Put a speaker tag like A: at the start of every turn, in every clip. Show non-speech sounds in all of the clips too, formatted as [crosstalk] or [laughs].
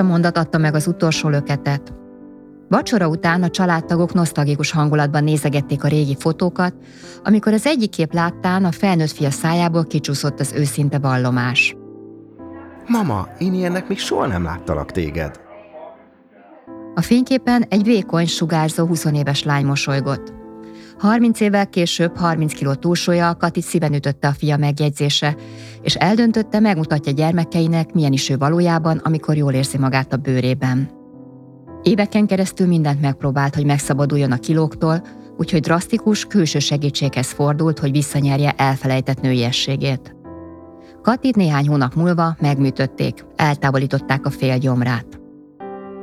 A: a mondat adta meg az utolsó löketet. Vacsora után a családtagok nosztalgikus hangulatban nézegették a régi fotókat, amikor az egyik kép láttán a felnőtt fia szájából kicsúszott az őszinte vallomás.
B: Mama, én ilyennek még soha nem láttalak téged.
A: A fényképen egy vékony, sugárzó 20 éves lány mosolygott. 30 évvel később 30 kiló túlsúlya a Katit szíven ütötte a fia megjegyzése, és eldöntötte, megmutatja gyermekeinek, milyen is ő valójában, amikor jól érzi magát a bőrében. Éveken keresztül mindent megpróbált, hogy megszabaduljon a kilóktól, úgyhogy drasztikus, külső segítséghez fordult, hogy visszanyerje elfelejtett nőiességét. Katit néhány hónap múlva megműtötték, eltávolították a fél gyomrát.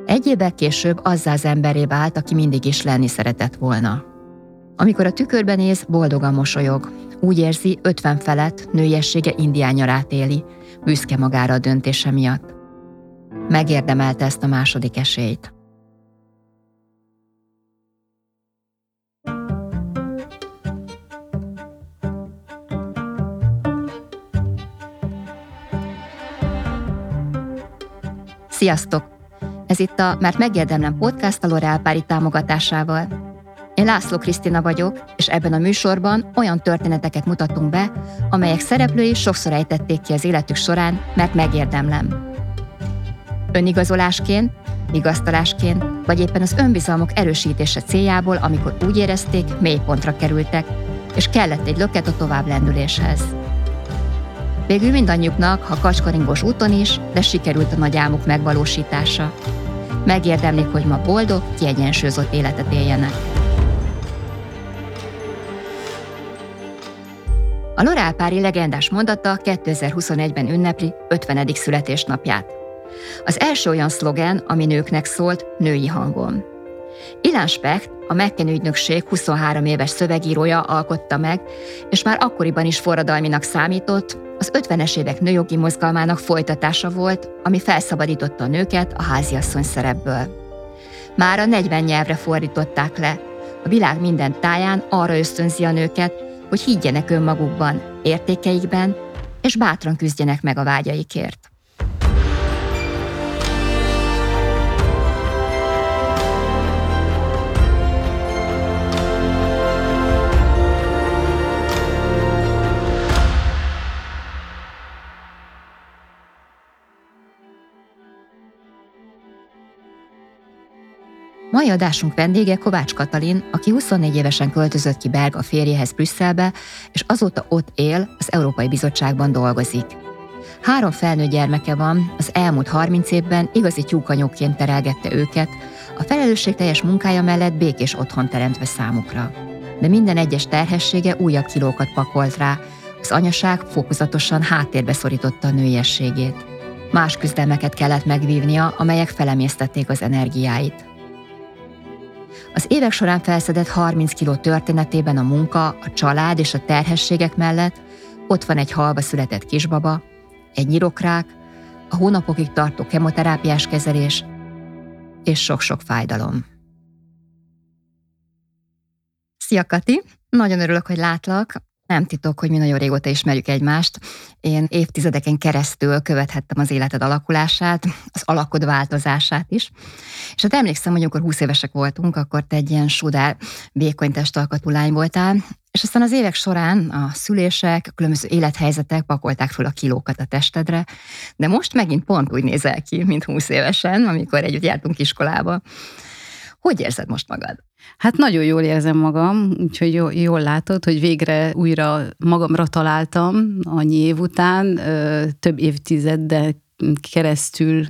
A: Egy évvel később azzá az emberé vált, aki mindig is lenni szeretett volna. Amikor a tükörben néz, boldogan mosolyog. Úgy érzi, 50 felett nőiessége indiányarát éli, büszke magára a döntése miatt. Megérdemelte ezt a második esélyt. Sziasztok! Ez itt a Mert megérdemlem podcast a L'Oreal Pári támogatásával. Én László Krisztina vagyok, és ebben a műsorban olyan történeteket mutatunk be, amelyek szereplői sokszor ejtették ki az életük során, mert megérdemlem. Önigazolásként, vigasztalásként, vagy éppen az önbizalmuk erősítése céljából, amikor úgy érezték, mélypontra kerültek, és kellett egy löket a tovább lendüléshez. Végül mindannyiuknak, ha kacskaringos úton is, de sikerült a nagy álmuk megvalósítása. Megérdemlik, hogy ma boldog, kiegyensúlyozott életet éljenek. A Lorálpári legendás mondata 2021-ben ünnepli 50. születésnapját. Az első olyan szlogen, ami nőknek szólt, női hangon. Ilán Specht, a McKen ügynökség 23 éves szövegírója alkotta meg, és már akkoriban is forradalminak számított, az 50-es évek nőjogi mozgalmának folytatása volt, ami felszabadította a nőket a háziasszony szerepből. Már a 40 nyelvre fordították le. A világ minden táján arra ösztönzi a nőket, hogy higgyenek önmagukban, értékeikben, és bátran küzdjenek meg a vágyaikért. Mai adásunk vendége Kovács Katalin, aki 24 évesen költözött ki Berg a férjehez Brüsszelbe, és azóta ott él, az Európai Bizottságban dolgozik. Három felnőtt gyermeke van, az elmúlt 30 évben igazi tyúkanyóként terelgette őket, a felelősségteljes munkája mellett békés otthon teremtve számukra. De minden egyes terhessége újabb kilókat pakolt rá, az anyaság fokozatosan háttérbe szorította a nőiességét. Más küzdelmeket kellett megvívnia, amelyek felemésztették az energiáit. Az évek során felszedett 30 kiló történetében a munka, a család és a terhességek mellett ott van egy halva született kisbaba, egy nyirokrák, a hónapokig tartó kemoterápiás kezelés és sok-sok fájdalom. Szia Kati! Nagyon örülök, hogy látlak. Nem titok, hogy mi nagyon régóta ismerjük egymást. Én évtizedeken keresztül követhettem az életed alakulását, az alakod változását is. És hát emlékszem, hogy amikor 20 évesek voltunk, akkor te egy ilyen sudár, vékony testalkatú lány voltál, és aztán az évek során a szülések, a különböző élethelyzetek pakolták föl a kilókat a testedre, de most megint pont úgy nézel ki, mint 20 évesen, amikor együtt jártunk iskolába. Hogy érzed most magad?
C: Hát nagyon jól érzem magam, úgyhogy jól, látod, hogy végre újra magamra találtam annyi év után, több évtizeddel keresztül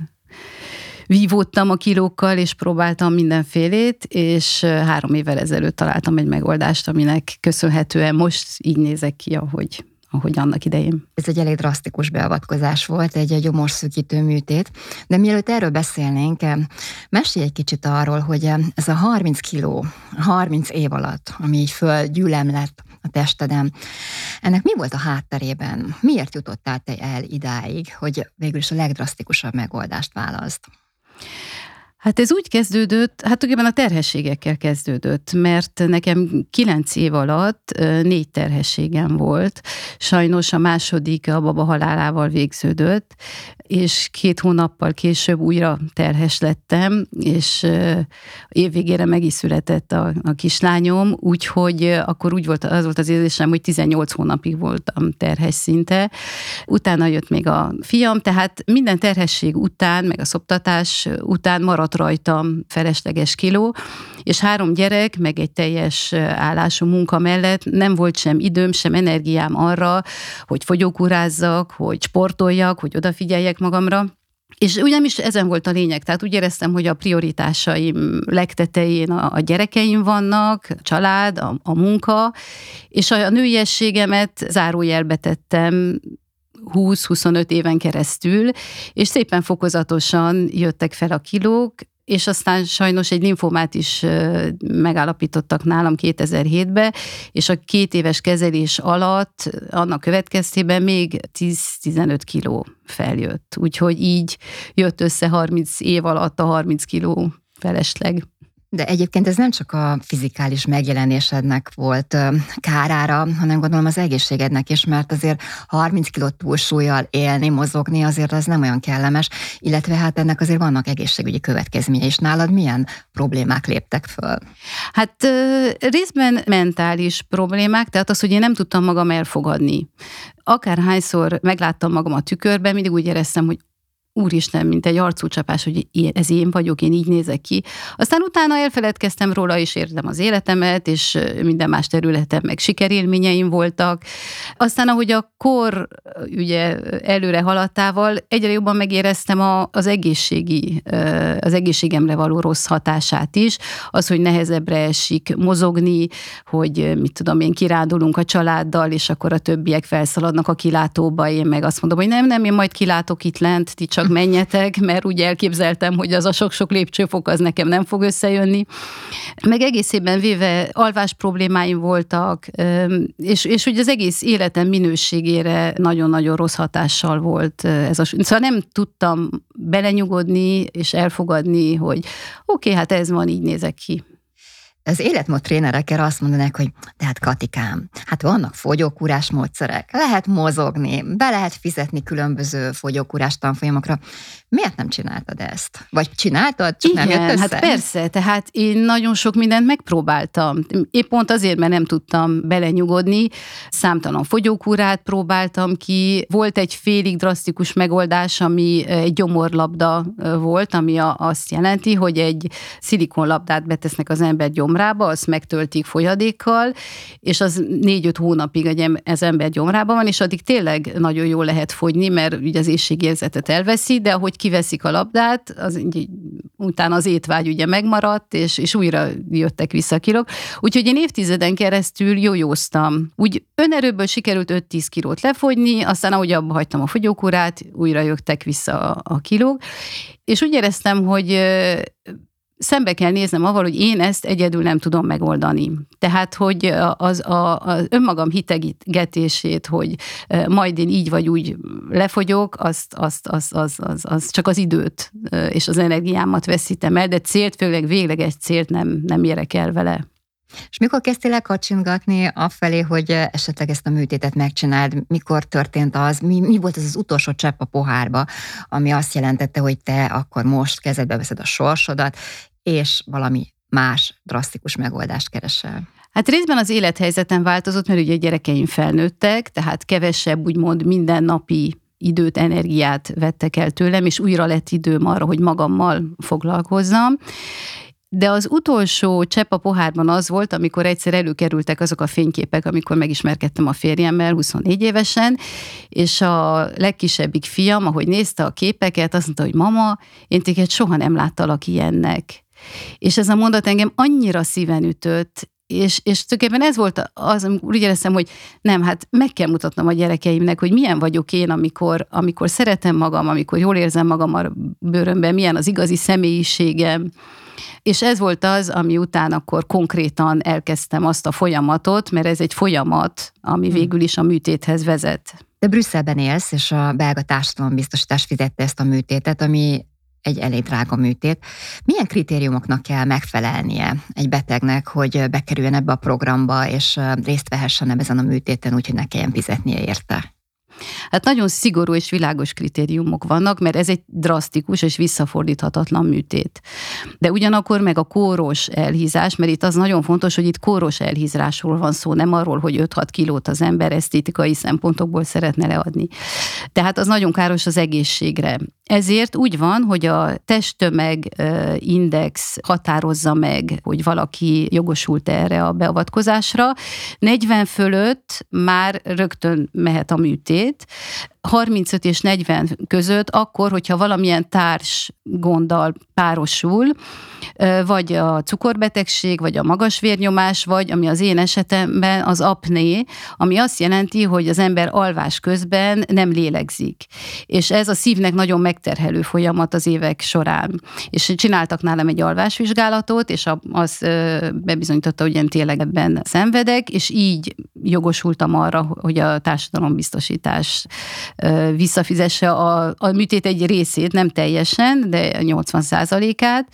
C: vívódtam a kilókkal, és próbáltam mindenfélét, és három évvel ezelőtt találtam egy megoldást, aminek köszönhetően most így nézek ki, ahogy ahogy annak idején.
A: Ez egy elég drasztikus beavatkozás volt, egy, egy gyomorszűkítő műtét. De mielőtt erről beszélnénk, mesélj egy kicsit arról, hogy ez a 30 kiló, 30 év alatt, ami így fölgyűlem lett a testedem, ennek mi volt a hátterében? Miért jutottál te el idáig, hogy végül is a legdrasztikusabb megoldást választ?
C: Hát ez úgy kezdődött, hát ugye a terhességekkel kezdődött, mert nekem kilenc év alatt négy terhességem volt. Sajnos a második a baba halálával végződött, és két hónappal később újra terhes lettem, és évvégére meg is született a, a kislányom, úgyhogy akkor úgy volt, az volt az érzésem, hogy 18 hónapig voltam terhes szinte. Utána jött még a fiam, tehát minden terhesség után, meg a szoptatás után maradt rajtam felesleges kiló, és három gyerek, meg egy teljes állású munka mellett nem volt sem időm, sem energiám arra, hogy fogyókúrázzak, hogy sportoljak, hogy odafigyeljek magamra. És ugye nem is ezen volt a lényeg, tehát úgy éreztem, hogy a prioritásaim legtetején a, a gyerekeim vannak, a család, a, a munka, és a, a nőiességemet zárójelbe tettem 20-25 éven keresztül, és szépen fokozatosan jöttek fel a kilók, és aztán sajnos egy linfomát is megállapítottak nálam 2007-ben, és a két éves kezelés alatt annak következtében még 10-15 kiló feljött. Úgyhogy így jött össze 30 év alatt a 30 kiló felesleg.
A: De egyébként ez nem csak a fizikális megjelenésednek volt kárára, hanem gondolom az egészségednek is, mert azért 30 kiló túlsúlyjal élni, mozogni azért az nem olyan kellemes, illetve hát ennek azért vannak egészségügyi következménye is. Nálad milyen problémák léptek föl?
C: Hát részben mentális problémák, tehát az, hogy én nem tudtam magam elfogadni akárhányszor megláttam magam a tükörben, mindig úgy éreztem, hogy úristen, mint egy arcúcsapás, hogy ez én vagyok, én így nézek ki. Aztán utána elfeledkeztem róla, és értem az életemet, és minden más területen meg sikerélményeim voltak. Aztán, ahogy a kor ugye előre haladtával, egyre jobban megéreztem a, az egészségi, az egészségemre való rossz hatását is, az, hogy nehezebbre esik mozogni, hogy mit tudom én, kirándulunk a családdal, és akkor a többiek felszaladnak a kilátóba, én meg azt mondom, hogy nem, nem, én majd kilátok itt lent, ti csak menjetek, mert úgy elképzeltem, hogy az a sok-sok lépcsőfok az nekem nem fog összejönni. Meg egészében véve alvás problémáim voltak, és, és ugye az egész életem minőségére nagyon-nagyon rossz hatással volt ez a... Szóval nem tudtam belenyugodni és elfogadni, hogy oké, okay, hát ez van, így nézek ki
A: az életmód trénerek erre azt mondanak, hogy de hát Katikám, hát vannak fogyókúrás módszerek, lehet mozogni, be lehet fizetni különböző fogyókúrás tanfolyamokra. Miért nem csináltad ezt? Vagy csináltad, csak
C: Igen,
A: nem jött
C: hát össze? hát persze, tehát én nagyon sok mindent megpróbáltam. Épp pont azért, mert nem tudtam belenyugodni. Számtalan fogyókúrát próbáltam ki. Volt egy félig drasztikus megoldás, ami egy gyomorlabda volt, ami azt jelenti, hogy egy szilikonlabdát betesznek az ember gyomrába, azt megtöltik folyadékkal, és az négy-öt hónapig az ember gyomrában van, és addig tényleg nagyon jól lehet fogyni, mert ugye az éjségérzetet elveszi, de ahogy kiveszik a labdát, az, utána az étvágy ugye megmaradt, és, és újra jöttek vissza a kilók. Úgyhogy én évtizeden keresztül jójóztam. Úgy önerőből sikerült 5-10 kilót lefogyni, aztán ahogy abba hagytam a fogyókúrát, újra jöttek vissza a, a kilók. És úgy éreztem, hogy szembe kell néznem avval, hogy én ezt egyedül nem tudom megoldani. Tehát, hogy az, a, az önmagam hitegetését, hogy majd én így vagy úgy lefogyok, azt, azt, az, az, az, az csak az időt és az energiámat veszítem el, de célt, főleg végleges célt nem, nem érek el vele.
A: És mikor kezdtél el kacsingatni afelé, hogy esetleg ezt a műtétet megcsináld? Mikor történt az? Mi, mi volt az az utolsó csepp a pohárba, ami azt jelentette, hogy te akkor most kezedbe veszed a sorsodat, és valami más drasztikus megoldást keresel?
C: Hát részben az élethelyzetem változott, mert ugye a gyerekeim felnőttek, tehát kevesebb úgymond mindennapi időt, energiát vettek el tőlem, és újra lett időm arra, hogy magammal foglalkozzam. De az utolsó csepp a pohárban az volt, amikor egyszer előkerültek azok a fényképek, amikor megismerkedtem a férjemmel 24 évesen, és a legkisebbik fiam, ahogy nézte a képeket, azt mondta, hogy mama, én téged soha nem láttalak ilyennek. És ez a mondat engem annyira szíven ütött, és, és tulajdonképpen ez volt az, úgy éreztem, hogy nem, hát meg kell mutatnom a gyerekeimnek, hogy milyen vagyok én, amikor, amikor szeretem magam, amikor jól érzem magam a bőrömben, milyen az igazi személyiségem. És ez volt az, ami után akkor konkrétan elkezdtem azt a folyamatot, mert ez egy folyamat, ami hmm. végül is a műtéthez vezet.
A: De Brüsszelben élsz, és a belga társadalombiztosítás fizette ezt a műtétet, ami egy elég drága műtét. Milyen kritériumoknak kell megfelelnie egy betegnek, hogy bekerüljön ebbe a programba, és részt vehessen ezen a műtéten, úgyhogy ne kelljen fizetnie érte?
C: Hát nagyon szigorú és világos kritériumok vannak, mert ez egy drasztikus és visszafordíthatatlan műtét. De ugyanakkor meg a kóros elhízás, mert itt az nagyon fontos, hogy itt kóros elhízásról van szó, nem arról, hogy 5-6 kilót az ember esztétikai szempontokból szeretne leadni. Tehát az nagyon káros az egészségre. Ezért úgy van, hogy a testtömeg index határozza meg, hogy valaki jogosult erre a beavatkozásra. 40 fölött már rögtön mehet a műtét, It. 35 és 40 között, akkor, hogyha valamilyen társ gonddal párosul, vagy a cukorbetegség, vagy a magas vérnyomás, vagy ami az én esetemben az apné, ami azt jelenti, hogy az ember alvás közben nem lélegzik. És ez a szívnek nagyon megterhelő folyamat az évek során. És csináltak nálam egy alvásvizsgálatot, és az bebizonyította, hogy én tényleg ebben szenvedek, és így jogosultam arra, hogy a társadalombiztosítás visszafizesse a, a műtét egy részét, nem teljesen, de 80 át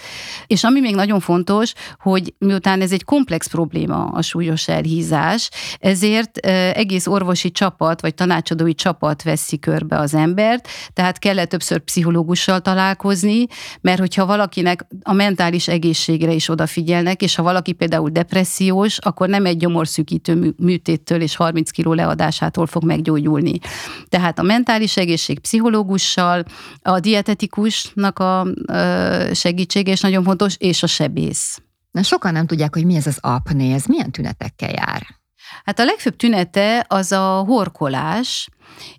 C: És ami még nagyon fontos, hogy miután ez egy komplex probléma, a súlyos elhízás, ezért egész orvosi csapat, vagy tanácsadói csapat veszi körbe az embert, tehát kellett többször pszichológussal találkozni, mert hogyha valakinek a mentális egészségre is odafigyelnek, és ha valaki például depressziós, akkor nem egy gyomorszűkítő műtéttől és 30 kiló leadásától fog meggyógyulni. Tehát a mentális egészség pszichológussal, a dietetikusnak a segítsége is nagyon fontos, és a sebész.
A: Na, sokan nem tudják, hogy mi ez az apné, ez milyen tünetekkel jár?
C: Hát a legfőbb tünete az a horkolás,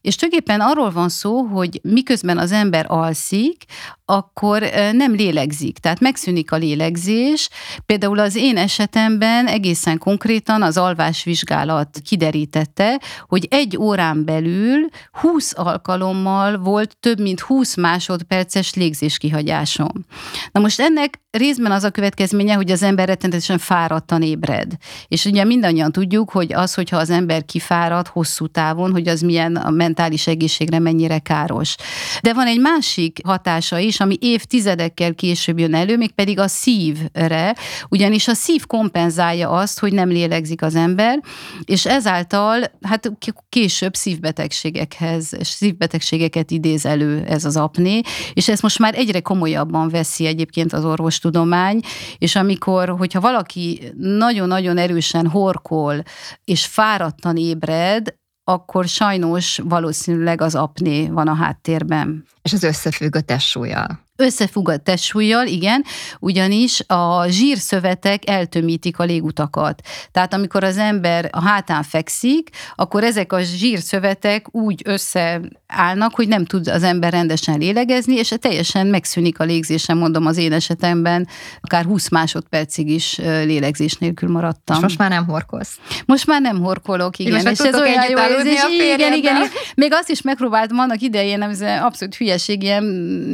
C: és tulajdonképpen arról van szó, hogy miközben az ember alszik, akkor nem lélegzik, tehát megszűnik a lélegzés. Például az én esetemben egészen konkrétan az alvásvizsgálat kiderítette, hogy egy órán belül 20 alkalommal volt több mint 20 másodperces légzéskihagyásom. Na most ennek részben az a következménye, hogy az ember rettenetesen fáradtan ébred. És ugye mindannyian tudjuk, hogy az, hogyha az ember kifárad hosszú távon, hogy az milyen a mentális egészségre mennyire káros. De van egy másik hatása is, ami évtizedekkel később jön elő, mégpedig a szívre, ugyanis a szív kompenzálja azt, hogy nem lélegzik az ember, és ezáltal hát később szívbetegségekhez, szívbetegségeket idéz elő ez az apné, és ezt most már egyre komolyabban veszi egyébként az orvostudomány, és amikor, hogyha valaki nagyon-nagyon erősen horkol, és fáradtan ébred, akkor sajnos valószínűleg az apné van a háttérben.
A: És az összefügg a testsúlyjal.
C: Összefügg a testsúlyjal, igen, ugyanis a zsírszövetek eltömítik a légutakat. Tehát amikor az ember a hátán fekszik, akkor ezek a zsírszövetek úgy összeállnak, hogy nem tud az ember rendesen lélegezni, és teljesen megszűnik a légzése, mondom az én esetemben, akár 20 másodpercig is lélegzés nélkül maradtam. És
A: most már nem horkolsz?
C: Most már nem horkolok, igen.
A: és ez olyan jó érzés.
C: Igen, igen, igen. Még azt is megpróbáltam annak idején, ez abszolút hülyeség, ilyen,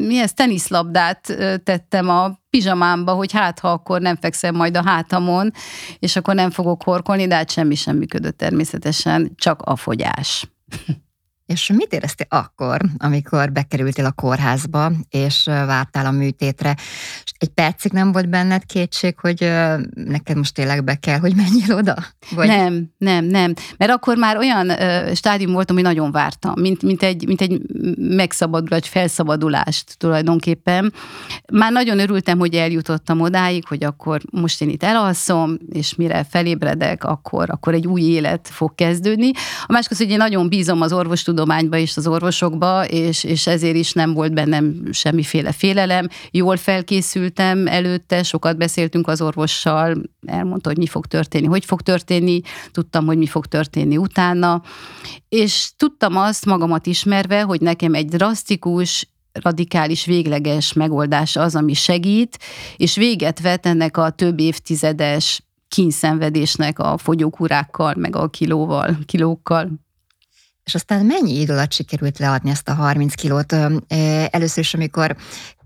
C: mi ez, tenisz vízlabdát tettem a pizsamámba, hogy hát ha akkor nem fekszem majd a hátamon, és akkor nem fogok horkolni, de hát semmi sem működött természetesen, csak a fogyás.
A: És mit éreztél akkor, amikor bekerültél a kórházba, és vártál a műtétre? És egy percig nem volt benned kétség, hogy neked most tényleg be kell, hogy menjél oda?
C: Vagy... Nem, nem, nem. Mert akkor már olyan stádium voltam, hogy nagyon vártam, mint, mint, egy, mint egy megszabadulás, felszabadulást tulajdonképpen. Már nagyon örültem, hogy eljutottam odáig, hogy akkor most én itt elalszom, és mire felébredek, akkor, akkor egy új élet fog kezdődni. A másik az, hogy én nagyon bízom az orvostudományban, tudományba és az orvosokba, és, és ezért is nem volt bennem semmiféle félelem. Jól felkészültem előtte, sokat beszéltünk az orvossal, elmondta, hogy mi fog történni, hogy fog történni, tudtam, hogy mi fog történni utána, és tudtam azt magamat ismerve, hogy nekem egy drasztikus, radikális, végleges megoldás az, ami segít, és véget vet ennek a több évtizedes kényszenvedésnek a fogyókúrákkal, meg a kilóval, kilókkal.
A: És aztán mennyi idő alatt sikerült leadni ezt a 30 kilót? Először is, amikor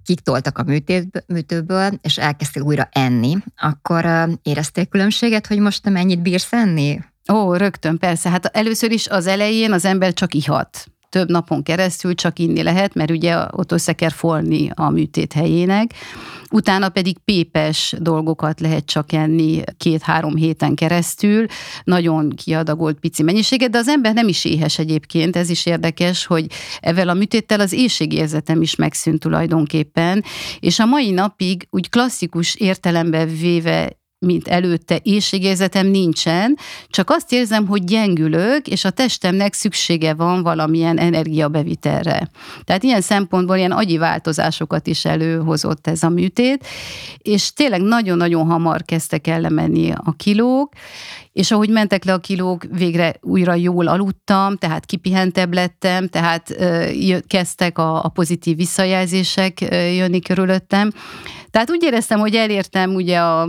A: kiktoltak a műtét, műtőből, és elkezdtél újra enni, akkor éreztél különbséget, hogy most te mennyit bírsz enni?
C: Ó, rögtön, persze. Hát először is az elején az ember csak ihat. Több napon keresztül csak inni lehet, mert ugye ott össze kell forni a műtét helyének. Utána pedig pépes dolgokat lehet csak enni két-három héten keresztül, nagyon kiadagolt pici mennyiséget, de az ember nem is éhes egyébként, ez is érdekes, hogy ezzel a műtéttel az éjségérzetem is megszűnt tulajdonképpen, és a mai napig úgy klasszikus értelemben véve mint előtte éjségérzetem nincsen, csak azt érzem, hogy gyengülök, és a testemnek szüksége van valamilyen energiabevitelre. Tehát ilyen szempontból ilyen agyi változásokat is előhozott ez a műtét, és tényleg nagyon-nagyon hamar kezdtek el lemenni a kilók, és ahogy mentek le a kilók, végre újra jól aludtam, tehát kipihentebb lettem, tehát kezdtek a, a pozitív visszajelzések jönni körülöttem. Tehát úgy éreztem, hogy elértem ugye a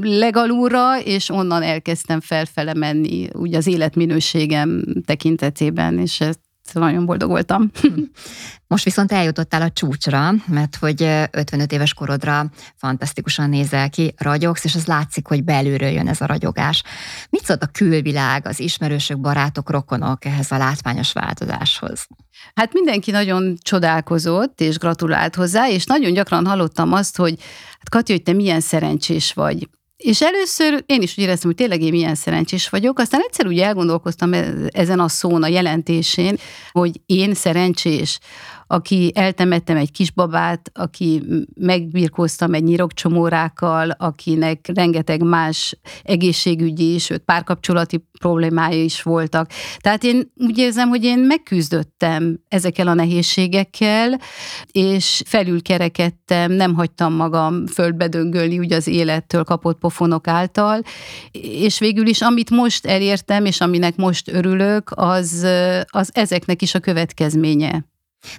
C: legalúra, és onnan elkezdtem felfele menni ugye az életminőségem tekintetében, és ezt nagyon boldog voltam.
A: Most viszont eljutottál a csúcsra, mert hogy 55 éves korodra fantasztikusan nézel ki, ragyogsz, és az látszik, hogy belülről jön ez a ragyogás. Mit szólt a külvilág, az ismerősök, barátok, rokonok ehhez a látványos változáshoz?
C: Hát mindenki nagyon csodálkozott, és gratulált hozzá, és nagyon gyakran hallottam azt, hogy hát Kati, hogy te milyen szerencsés vagy. És először én is úgy éreztem, hogy tényleg én milyen szerencsés vagyok, aztán egyszer úgy elgondolkoztam e- ezen a szón, a jelentésén, hogy én szerencsés aki eltemettem egy kisbabát, aki megbirkóztam egy nyirokcsomórákkal, akinek rengeteg más egészségügyi, sőt párkapcsolati problémái is voltak. Tehát én úgy érzem, hogy én megküzdöttem ezekkel a nehézségekkel, és felülkerekedtem, nem hagytam magam földbe döngölni ugye az élettől kapott pofonok által, és végül is amit most elértem, és aminek most örülök, az, az ezeknek is a következménye.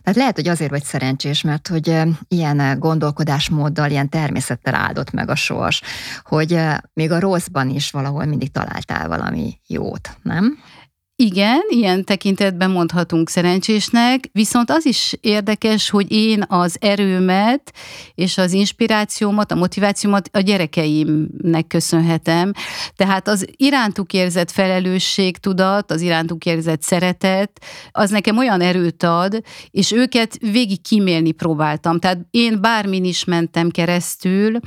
A: Tehát lehet, hogy azért vagy szerencsés, mert hogy ilyen gondolkodásmóddal, ilyen természettel áldott meg a sors, hogy még a rosszban is valahol mindig találtál valami jót, nem?
C: Igen, ilyen tekintetben mondhatunk szerencsésnek, viszont az is érdekes, hogy én az erőmet és az inspirációmat, a motivációmat a gyerekeimnek köszönhetem. Tehát az irántuk érzett felelősségtudat, az irántuk érzett szeretet, az nekem olyan erőt ad, és őket végig kimélni próbáltam. Tehát én bármin is mentem keresztül,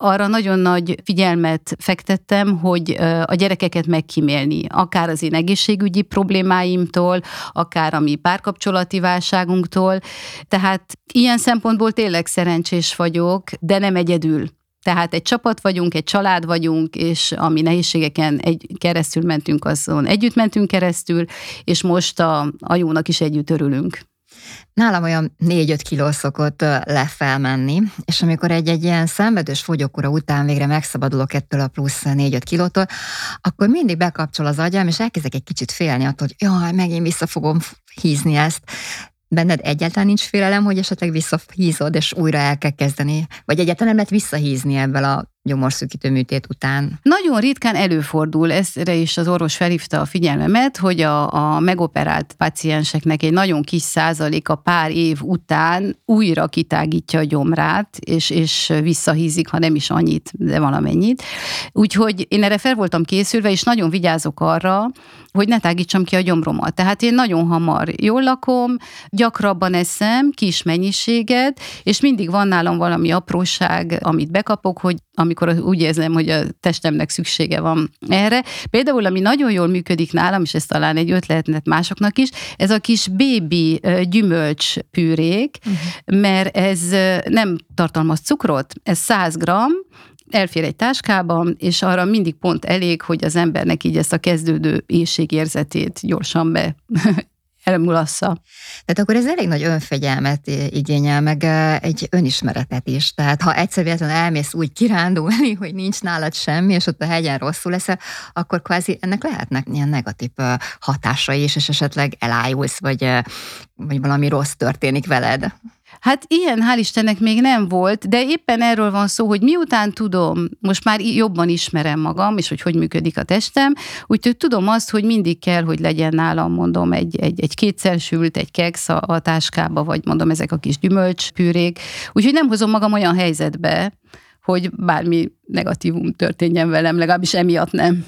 C: arra nagyon nagy figyelmet fektettem, hogy a gyerekeket megkímélni, akár az én egészségügyi problémáimtól, akár a mi párkapcsolati válságunktól. Tehát ilyen szempontból tényleg szerencsés vagyok, de nem egyedül. Tehát egy csapat vagyunk, egy család vagyunk, és ami nehézségeken egy keresztül mentünk, azon együtt mentünk keresztül, és most a, a jónak is együtt örülünk.
A: Nálam olyan 4-5 kiló szokott lefelmenni, és amikor egy-egy ilyen szenvedős fogyókúra után végre megszabadulok ettől a plusz 4-5 kilótól, akkor mindig bekapcsol az agyam, és elkezdek egy kicsit félni attól, hogy jaj, megint vissza fogom hízni ezt. Benned egyáltalán nincs félelem, hogy esetleg visszahízod, és újra el kell kezdeni? Vagy egyáltalán nem lehet visszahízni ebből a gyomorszűkítő műtét után?
C: Nagyon ritkán előfordul, ezre is az orvos felhívta a figyelmemet, hogy a, a megoperált pacienseknek egy nagyon kis százalék a pár év után újra kitágítja a gyomrát, és, és visszahízik, ha nem is annyit, de valamennyit. Úgyhogy én erre fel voltam készülve, és nagyon vigyázok arra, hogy ne tágítsam ki a gyomromat. Tehát én nagyon hamar jól lakom, gyakrabban eszem, kis mennyiséget, és mindig van nálam valami apróság, amit bekapok, hogy amikor úgy érzem, hogy a testemnek szüksége van erre. Például, ami nagyon jól működik nálam, és ez talán egy ötletnet másoknak is, ez a kis bébi gyümölcs pürék, uh-huh. mert ez nem tartalmaz cukrot, ez 100 gram, elfér egy táskában, és arra mindig pont elég, hogy az embernek így ezt a kezdődő éjségérzetét gyorsan be [laughs] elmulassza.
A: Tehát akkor ez elég nagy önfegyelmet igényel, meg egy önismeretet is. Tehát ha egyszer véletlenül elmész úgy kirándulni, hogy nincs nálad semmi, és ott a hegyen rosszul leszel, akkor kvázi ennek lehetnek ilyen negatív hatásai is, és esetleg elájulsz, vagy, vagy valami rossz történik veled.
C: Hát ilyen, hál' Istennek még nem volt, de éppen erről van szó, hogy miután tudom, most már jobban ismerem magam, és hogy hogy működik a testem, úgyhogy tudom azt, hogy mindig kell, hogy legyen nálam, mondom, egy, egy, egy kétszer sült, egy keksz a, a táskába, vagy mondom, ezek a kis gyümölcspűrék. Úgyhogy nem hozom magam olyan helyzetbe, hogy bármi negatívum történjen velem, legalábbis emiatt nem.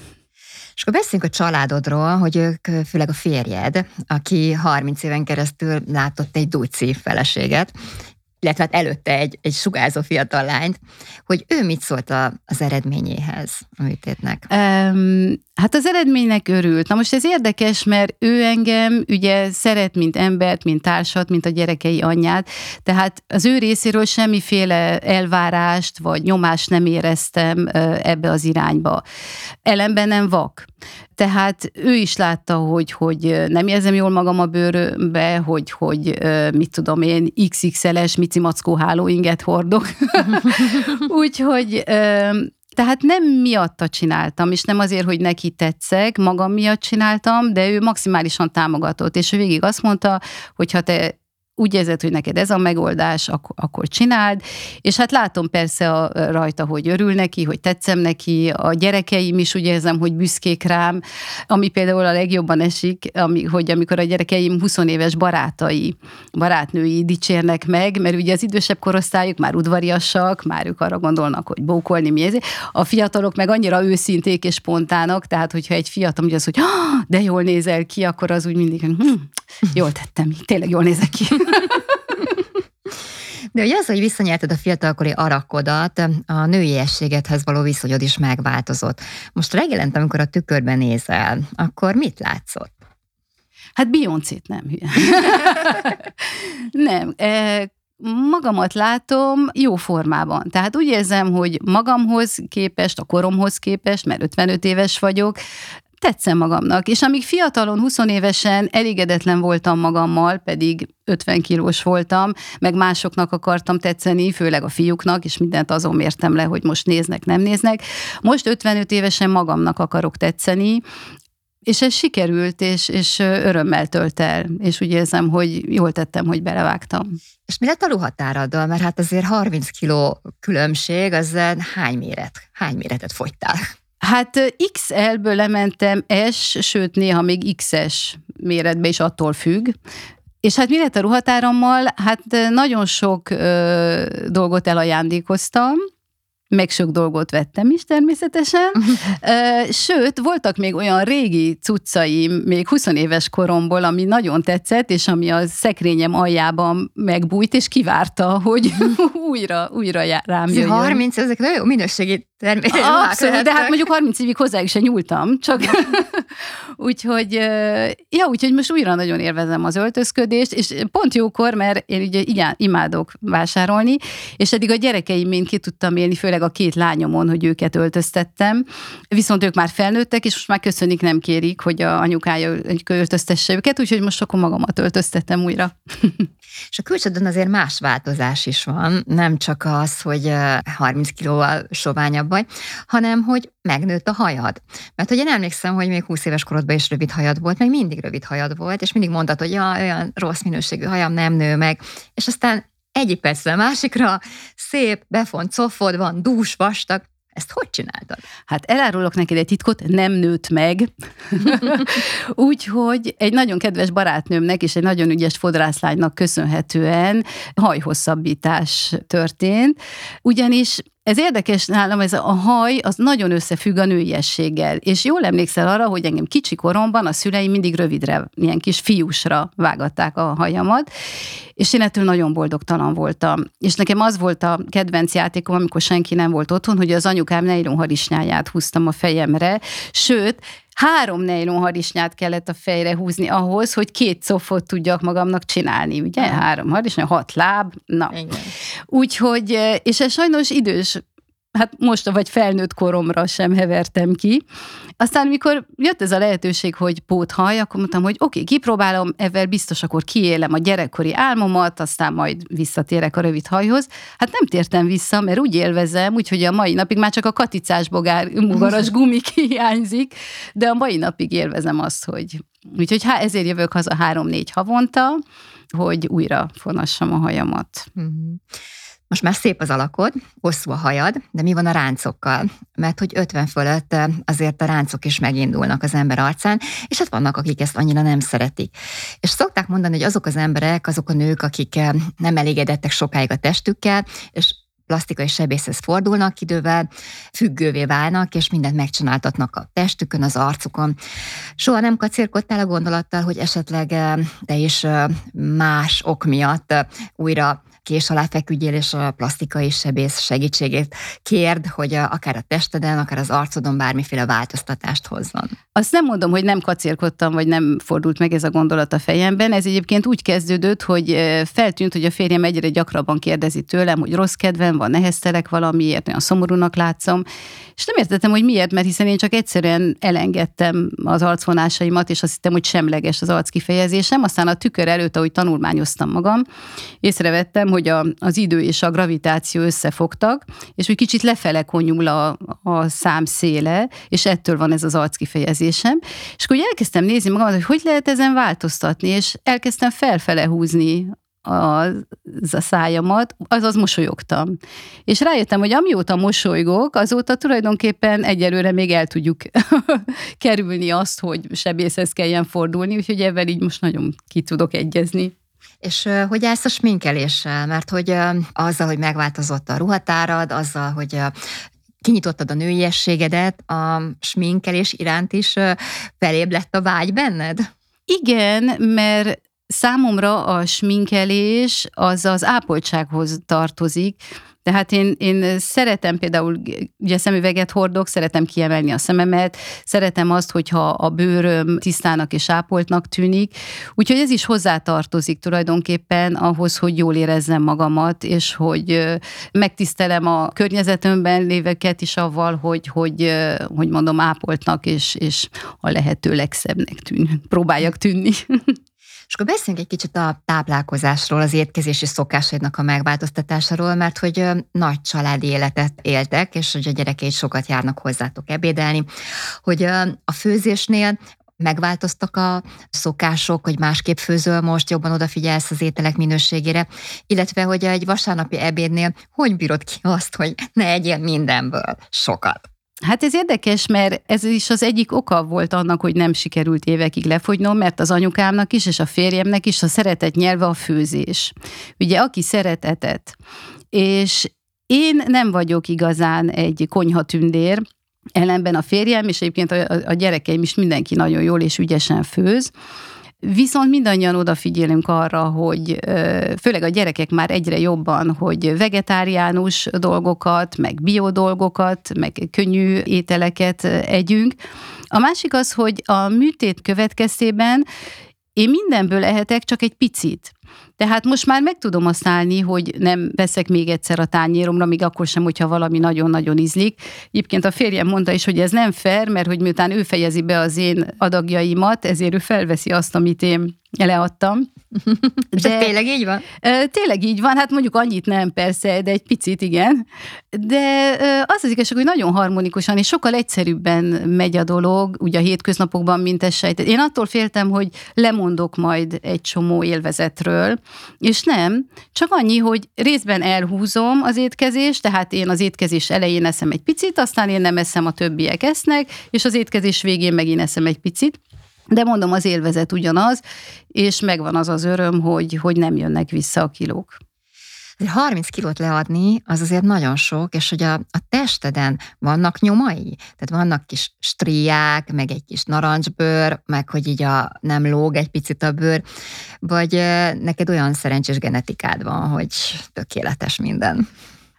A: És akkor beszéljünk a családodról, hogy ők, főleg a férjed, aki 30 éven keresztül látott egy duci feleséget, illetve hát előtte egy, egy sugárzó fiatal lányt, hogy ő mit szólt a, az eredményéhez a műtétnek?
C: Um, hát az eredménynek örült. Na most ez érdekes, mert ő engem ugye szeret, mint embert, mint társat, mint a gyerekei anyját, tehát az ő részéről semmiféle elvárást vagy nyomást nem éreztem ebbe az irányba. Ellenben nem vak. Tehát ő is látta, hogy, hogy nem érzem jól magam a bőrömbe, hogy, hogy mit tudom én, XXL-es micimackó hálóinget hordok. [laughs] Úgyhogy tehát nem miatta csináltam, és nem azért, hogy neki tetszek, magam miatt csináltam, de ő maximálisan támogatott, és ő végig azt mondta, hogy ha te úgy érzed, hogy neked ez a megoldás, akkor, akkor csináld. És hát látom persze a, rajta, hogy örül neki, hogy tetszem neki, a gyerekeim is úgy érzem, hogy büszkék rám, ami például a legjobban esik, ami, hogy amikor a gyerekeim 20 éves barátai, barátnői dicsérnek meg, mert ugye az idősebb korosztályuk már udvariasak, már ők arra gondolnak, hogy bókolni mi ez. A fiatalok meg annyira őszinték és spontánok, tehát hogyha egy fiatal ugye az, hogy ah, de jól nézel ki, akkor az úgy mindig, hm, jól tettem, tényleg jól nézek ki. [laughs]
A: De ugye az, hogy visszanyerted a fiatalkori arakodat, a nőiességedhez való viszonyod is megváltozott. Most reggelent, amikor a tükörben nézel, akkor mit látszott?
C: Hát Beyoncé-t nem [laughs] nem. E, magamat látom jó formában. Tehát úgy érzem, hogy magamhoz képest, a koromhoz képest, mert 55 éves vagyok, tetszem magamnak. És amíg fiatalon, 20 évesen elégedetlen voltam magammal, pedig 50 kilós voltam, meg másoknak akartam tetszeni, főleg a fiúknak, és mindent azon mértem le, hogy most néznek, nem néznek. Most 55 évesen magamnak akarok tetszeni, és ez sikerült, és, és örömmel tölt el, és úgy érzem, hogy jól tettem, hogy belevágtam.
A: És mi lett a ruhatáraddal? Mert hát azért 30 kiló különbség, az hány méret? Hány méretet fogytál?
C: Hát XL-ből lementem S, sőt néha még XS méretbe is attól függ. És hát mi lett a ruhatárammal? Hát nagyon sok ö, dolgot elajándékoztam, meg sok dolgot vettem is természetesen. [laughs] Sőt, voltak még olyan régi cuccaim, még 20 éves koromból, ami nagyon tetszett, és ami a szekrényem aljában megbújt, és kivárta, hogy [laughs] újra, újra rám jöjjön.
A: 30, ezek nagyon jó minőségi termékek.
C: Abszolút, de hát mondjuk 30 évig hozzá is nyúltam, csak [laughs] úgyhogy, ja, úgyhogy most újra nagyon élvezem az öltözködést, és pont jókor, mert én ugye igen, imádok vásárolni, és eddig a gyerekeim én ki tudtam élni, főleg a két lányomon, hogy őket öltöztettem, viszont ők már felnőttek, és most már köszönik, nem kérik, hogy a anyukája öltöztesse őket, úgyhogy most akkor magamat öltöztettem újra.
A: És a külsődön azért más változás is van, nem csak az, hogy 30 kilóval soványabb vagy, hanem hogy megnőtt a hajad. Mert hogy én emlékszem, hogy még 20 éves korodban is rövid hajad volt, meg mindig rövid hajad volt, és mindig mondtad, hogy ja, olyan rossz minőségű hajam nem nő meg. És aztán egyik percre a másikra szép, befont cofod van, dús, vastag, ezt hogy csináltad?
C: Hát elárulok neked egy titkot, nem nőtt meg. [laughs] Úgyhogy egy nagyon kedves barátnőmnek és egy nagyon ügyes fodrászlánynak köszönhetően hajhosszabbítás történt, ugyanis ez érdekes nálam, ez a haj, az nagyon összefügg a nőiességgel. És jól emlékszel arra, hogy engem kicsi koromban a szüleim mindig rövidre, ilyen kis fiúsra vágatták a hajamat, és én ettől nagyon boldogtalan voltam. És nekem az volt a kedvenc játékom, amikor senki nem volt otthon, hogy az anyukám nejlonharisnyáját húztam a fejemre, sőt, három nejlonharisnyát kellett a fejre húzni ahhoz, hogy két cofot tudjak magamnak csinálni, ugye? Három harisnya, hat láb, na. Úgyhogy, és ez sajnos idős hát most vagy felnőtt koromra sem hevertem ki. Aztán, mikor jött ez a lehetőség, hogy póthaj, akkor mondtam, hogy oké, okay, kipróbálom, ezzel biztos akkor kiélem a gyerekkori álmomat, aztán majd visszatérek a rövid hajhoz. Hát nem tértem vissza, mert úgy élvezem, úgyhogy a mai napig már csak a katicás bogár, mugaras [laughs] gumi hiányzik, de a mai napig élvezem azt, hogy Úgyhogy há, ezért jövök haza három-négy havonta, hogy újra fonassam a hajamat. Uh-huh.
A: Most már szép az alakod, hosszú a hajad, de mi van a ráncokkal? Mert hogy 50 fölött azért a ráncok is megindulnak az ember arcán, és hát vannak, akik ezt annyira nem szeretik. És szokták mondani, hogy azok az emberek, azok a nők, akik nem elégedettek sokáig a testükkel, és plastikai sebészhez fordulnak, idővel függővé válnak, és mindent megcsináltatnak a testükön, az arcukon. Soha nem kacérkodtál a gondolattal, hogy esetleg te is más ok miatt újra kés alá feküdjél, és a plastikai sebész segítségét kérd, hogy a, akár a testeden, akár az arcodon bármiféle változtatást hozzon.
C: Azt nem mondom, hogy nem kacérkodtam, vagy nem fordult meg ez a gondolat a fejemben. Ez egyébként úgy kezdődött, hogy feltűnt, hogy a férjem egyre gyakrabban kérdezi tőlem, hogy rossz kedvem van, neheztelek valamiért, olyan szomorúnak látszom, és nem értettem, hogy miért, mert hiszen én csak egyszerűen elengedtem az arcvonásaimat, és azt hittem, hogy semleges az arc kifejezésem. Aztán a tükör előtt, ahogy tanulmányoztam magam, észrevettem, hogy a, az idő és a gravitáció összefogtak, és úgy kicsit lefele konyul a, a szám széle, és ettől van ez az arc kifejezésem. És akkor elkezdtem nézni magamat, hogy hogy lehet ezen változtatni, és elkezdtem felfele húzni az a szájamat, azaz mosolyogtam. És rájöttem, hogy amióta mosolygok, azóta tulajdonképpen egyelőre még el tudjuk [laughs] kerülni azt, hogy sebészhez kelljen fordulni, úgyhogy ebben így most nagyon ki tudok egyezni.
A: És hogy állsz a sminkeléssel? Mert hogy azzal, hogy megváltozott a ruhatárad, azzal, hogy kinyitottad a nőiességedet, a sminkelés iránt is felébb lett a vágy benned?
C: Igen, mert számomra a sminkelés az az ápoltsághoz tartozik, tehát én, én szeretem például, ugye szemüveget hordok, szeretem kiemelni a szememet, szeretem azt, hogyha a bőröm tisztának és ápoltnak tűnik, úgyhogy ez is hozzátartozik tulajdonképpen ahhoz, hogy jól érezzem magamat, és hogy megtisztelem a környezetemben léveket is avval, hogy, hogy, hogy mondom, ápoltnak és, és a lehető legszebbnek tűn, próbáljak tűnni. [laughs]
A: És akkor beszéljünk egy kicsit a táplálkozásról, az étkezési szokásaidnak a megváltoztatásáról, mert hogy nagy családi életet éltek, és hogy a gyerekeid sokat járnak hozzátok ebédelni, hogy a főzésnél megváltoztak a szokások, hogy másképp főzöl most, jobban odafigyelsz az ételek minőségére, illetve hogy egy vasárnapi ebédnél hogy bírod ki azt, hogy ne egyél mindenből sokat?
C: Hát ez érdekes, mert ez is az egyik oka volt annak, hogy nem sikerült évekig lefogynom, mert az anyukámnak is, és a férjemnek is a szeretet nyelve a főzés. Ugye, aki szeretetet. És én nem vagyok igazán egy konyhatündér, ellenben a férjem, és egyébként a, a gyerekeim is mindenki nagyon jól és ügyesen főz, Viszont mindannyian odafigyelünk arra, hogy főleg a gyerekek már egyre jobban, hogy vegetáriánus dolgokat, meg bio dolgokat, meg könnyű ételeket együnk. A másik az, hogy a műtét következtében én mindenből ehetek, csak egy picit. Tehát most már meg tudom azt állni, hogy nem veszek még egyszer a tányéromra, még akkor sem, hogyha valami nagyon-nagyon ízlik. Egyébként a férjem mondta is, hogy ez nem fair, mert hogy miután ő fejezi be az én adagjaimat, ezért ő felveszi azt, amit én leadtam. [laughs]
A: De, de tényleg így van?
C: Tényleg így van, hát mondjuk annyit nem persze, de egy picit igen. De az az igazság, hogy nagyon harmonikusan és sokkal egyszerűbben megy a dolog, ugye a hétköznapokban, mint ez sejtett. Én attól féltem, hogy lemondok majd egy csomó élvezetről, és nem, csak annyi, hogy részben elhúzom az étkezést, tehát én az étkezés elején eszem egy picit, aztán én nem eszem, a többiek esznek, és az étkezés végén megint eszem egy picit. De mondom, az élvezet ugyanaz, és megvan az az öröm, hogy, hogy nem jönnek vissza a kilók.
A: 30 kilót leadni, az azért nagyon sok, és hogy a, a testeden vannak nyomai, tehát vannak kis striák, meg egy kis narancsbőr, meg hogy így a, nem lóg egy picit a bőr, vagy neked olyan szerencsés genetikád van, hogy tökéletes minden.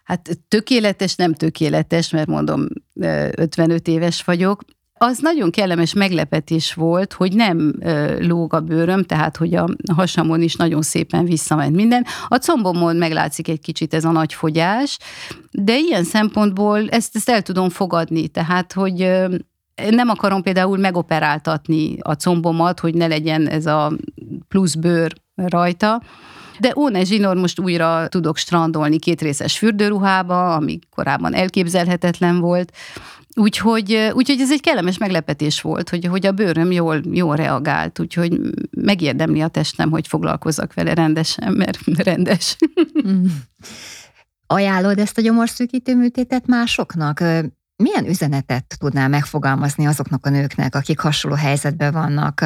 C: Hát tökéletes, nem tökéletes, mert mondom, 55 éves vagyok, az nagyon kellemes meglepetés volt, hogy nem lóg a bőröm, tehát hogy a hasamon is nagyon szépen visszament minden. A combomon meglátszik egy kicsit ez a nagy fogyás, de ilyen szempontból ezt, ezt el tudom fogadni, tehát hogy nem akarom például megoperáltatni a combomat, hogy ne legyen ez a plusz bőr rajta, de Óne Zsinor most újra tudok strandolni kétrészes fürdőruhába, ami korábban elképzelhetetlen volt. Úgyhogy, úgyhogy ez egy kellemes meglepetés volt, hogy, hogy a bőröm jól, jól reagált, úgyhogy megérdemli a testem, hogy foglalkozzak vele rendesen, mert [laughs] rendes. Mm. [laughs]
A: Ajánlod ezt a gyomorszűkítő műtétet másoknak? Milyen üzenetet tudnál megfogalmazni azoknak a nőknek, akik hasonló helyzetben vannak,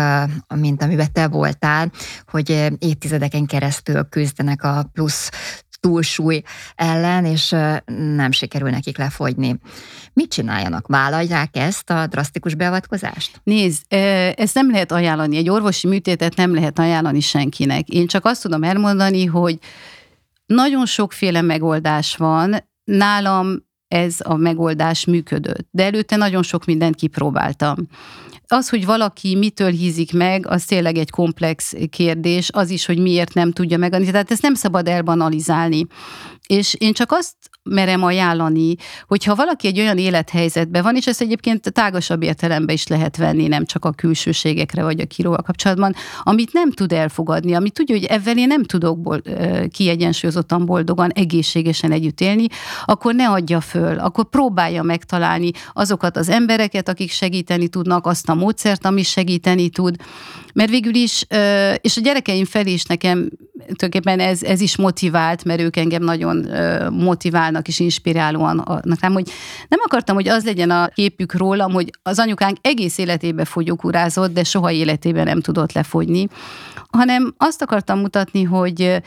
A: mint amiben te voltál, hogy évtizedeken keresztül küzdenek a plusz túlsúly ellen, és nem sikerül nekik lefogyni. Mit csináljanak? Vállalják ezt a drasztikus beavatkozást?
C: Nézd, ezt nem lehet ajánlani. Egy orvosi műtétet nem lehet ajánlani senkinek. Én csak azt tudom elmondani, hogy nagyon sokféle megoldás van. Nálam ez a megoldás működött. De előtte nagyon sok mindent kipróbáltam. Az, hogy valaki mitől hízik meg, az tényleg egy komplex kérdés, az is, hogy miért nem tudja megadni. Tehát ezt nem szabad elbanalizálni. És én csak azt merem ajánlani, hogyha valaki egy olyan élethelyzetben van, és ezt egyébként tágasabb értelemben is lehet venni, nem csak a külsőségekre vagy a kiróval kapcsolatban, amit nem tud elfogadni, amit tudja, hogy ezzel én nem tudok bol- kiegyensúlyozottan boldogan, egészségesen együtt élni, akkor ne adja föl, akkor próbálja megtalálni azokat az embereket, akik segíteni tudnak, azt a módszert, ami segíteni tud. Mert végül is, és a gyerekeim felé is nekem tulajdonképpen ez, ez is motivált, mert ők engem nagyon motiválnak és inspirálóan nekem, hogy nem akartam, hogy az legyen a képük rólam, hogy az anyukánk egész életében fogyókúrázott, de soha életében nem tudott lefogyni, hanem azt akartam mutatni, hogy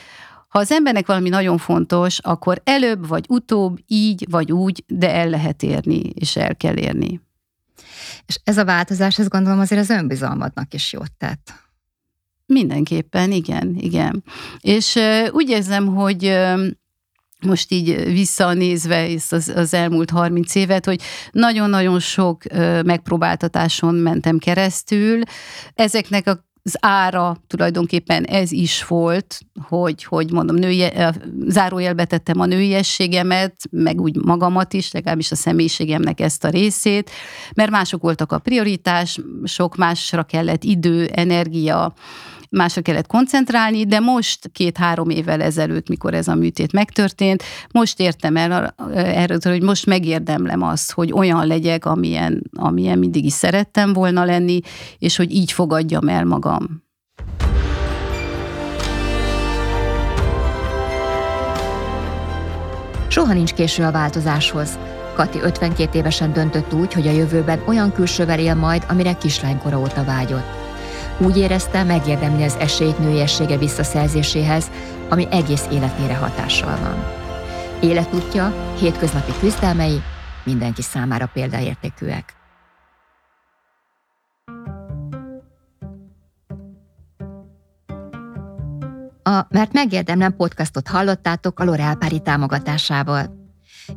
C: ha az embernek valami nagyon fontos, akkor előbb vagy utóbb, így vagy úgy, de el lehet érni, és el kell érni.
A: És ez a változás, ez gondolom azért az önbizalmadnak is jót tett.
C: Mindenképpen, igen, igen. És úgy érzem, hogy most így visszanézve az, az elmúlt 30 évet, hogy nagyon-nagyon sok megpróbáltatáson mentem keresztül. Ezeknek a az ára tulajdonképpen ez is volt, hogy, hogy mondom, női, zárójelbe tettem a nőiességemet, meg úgy magamat is, legalábbis a személyiségemnek ezt a részét, mert mások voltak a prioritás, sok másra kellett idő, energia, másra kellett koncentrálni, de most két-három évvel ezelőtt, mikor ez a műtét megtörtént, most értem el erről, hogy most megérdemlem azt, hogy olyan legyek, amilyen, amilyen mindig is szerettem volna lenni, és hogy így fogadjam el magam.
A: Soha nincs késő a változáshoz. Kati 52 évesen döntött úgy, hogy a jövőben olyan külsővel él majd, amire kislánykora óta vágyott. Úgy érezte, megérdemli az esélyt nőiessége visszaszerzéséhez, ami egész életére hatással van. Életútja, hétköznapi küzdelmei mindenki számára példaértékűek. A Mert megérdemlem podcastot hallottátok a L'Oreal Pári támogatásával.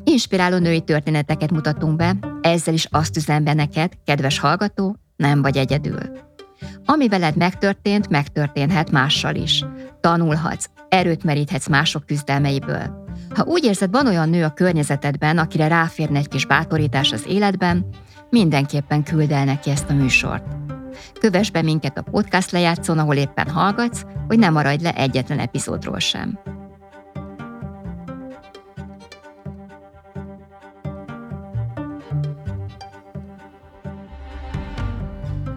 A: Inspiráló női történeteket mutatunk be, ezzel is azt üzem be neked, kedves hallgató, nem vagy egyedül. Ami veled megtörtént, megtörténhet mással is. Tanulhatsz, erőt meríthetsz mások küzdelmeiből. Ha úgy érzed, van olyan nő a környezetedben, akire ráférne egy kis bátorítás az életben, mindenképpen küld el neki ezt a műsort. Kövess be minket a podcast lejátszón, ahol éppen hallgatsz, hogy ne maradj le egyetlen epizódról sem.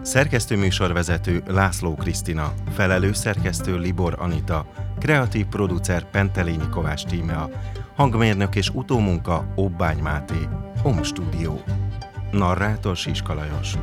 B: Szerkesztő műsorvezető László Krisztina, felelő szerkesztő Libor Anita, kreatív producer Pentelényi Kovács Tímea, hangmérnök és utómunka Obbány Máté, Om Studio. Narrátor Siska Lajos.